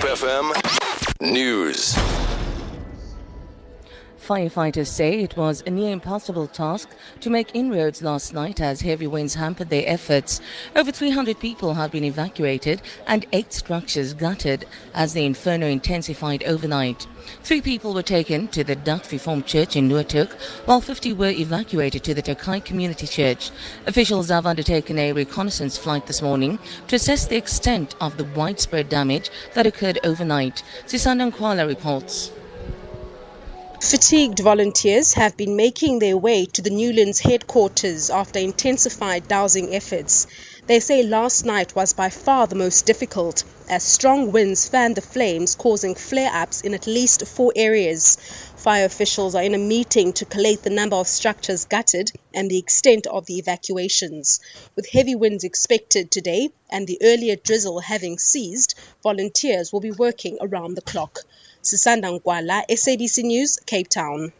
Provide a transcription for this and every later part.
Hope FM News. Firefighters say it was a near impossible task to make inroads last night as heavy winds hampered their efforts. Over 300 people have been evacuated and eight structures gutted as the inferno intensified overnight. Three people were taken to the Dutch Reformed Church in Noordhoek, while 50 were evacuated to the Tokai Community Church. Officials have undertaken a reconnaissance flight this morning to assess the extent of the widespread damage that occurred overnight. Sisanda Nkwala reports. Fatigued volunteers have been making their way to the Newlands headquarters after intensified dowsing efforts. They say last night was by far the most difficult as strong winds fanned the flames, causing flare ups in at least four areas. Fire officials are in a meeting to collate the number of structures gutted and the extent of the evacuations. With heavy winds expected today and the earlier drizzle having ceased, volunteers will be working around the clock. Sisanda Nkwala, SABC News, Cape Town.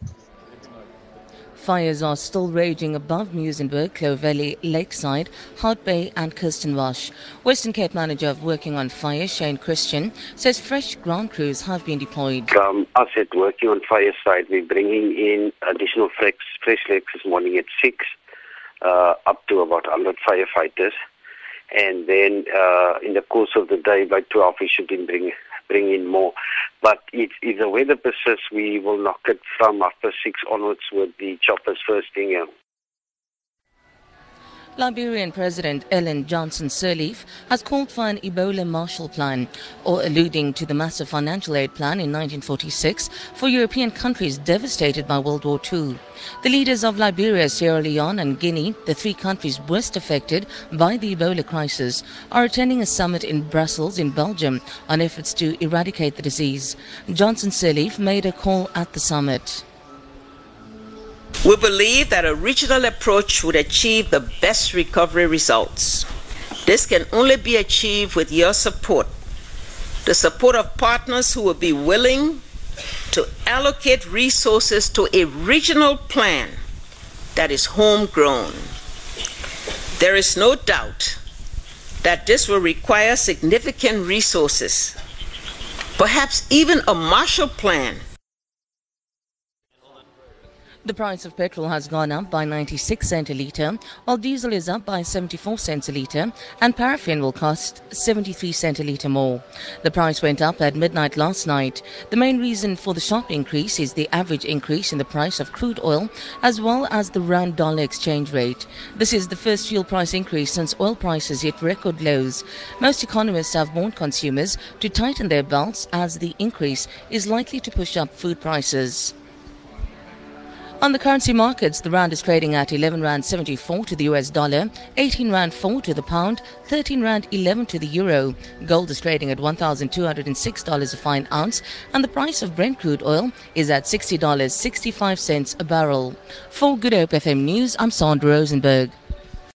Fires are still raging above Muizenberg, Clovelly, Lakeside, Hout Bay and Kirstenbosch. Western Cape manager of Working on Fire, Shane Christian, says fresh ground crews have been deployed. From us at Working on Fire side, we're bringing in additional fresh, fresh legs this morning at 6, uh, up to about 100 firefighters. And then uh, in the course of the day, by 12, we should bring bring in more. But if, if the weather persists, we will knock it from after six onwards with the choppers first thing. Liberian President Ellen Johnson Sirleaf has called for an Ebola Marshall Plan, or alluding to the massive financial aid plan in 1946 for European countries devastated by World War II. The leaders of Liberia, Sierra Leone, and Guinea, the three countries worst affected by the Ebola crisis, are attending a summit in Brussels, in Belgium, on efforts to eradicate the disease. Johnson Sirleaf made a call at the summit. We believe that a regional approach would achieve the best recovery results. This can only be achieved with your support, the support of partners who will be willing to allocate resources to a regional plan that is homegrown. There is no doubt that this will require significant resources, perhaps even a Marshall Plan the price of petrol has gone up by 96 cents a litre, while diesel is up by 74 cents a litre, and paraffin will cost 73 cents a litre more. The price went up at midnight last night. The main reason for the sharp increase is the average increase in the price of crude oil, as well as the rand dollar exchange rate. This is the first fuel price increase since oil prices hit record lows. Most economists have warned consumers to tighten their belts as the increase is likely to push up food prices. On the currency markets, the rand is trading at 11 rand 74 to the US dollar, 18 rand 4 to the pound, 13 rand 11 to the euro. Gold is trading at $1,206 a fine ounce, and the price of Brent crude oil is at $60.65 a barrel. For Good Hope FM News, I'm Sandra Rosenberg.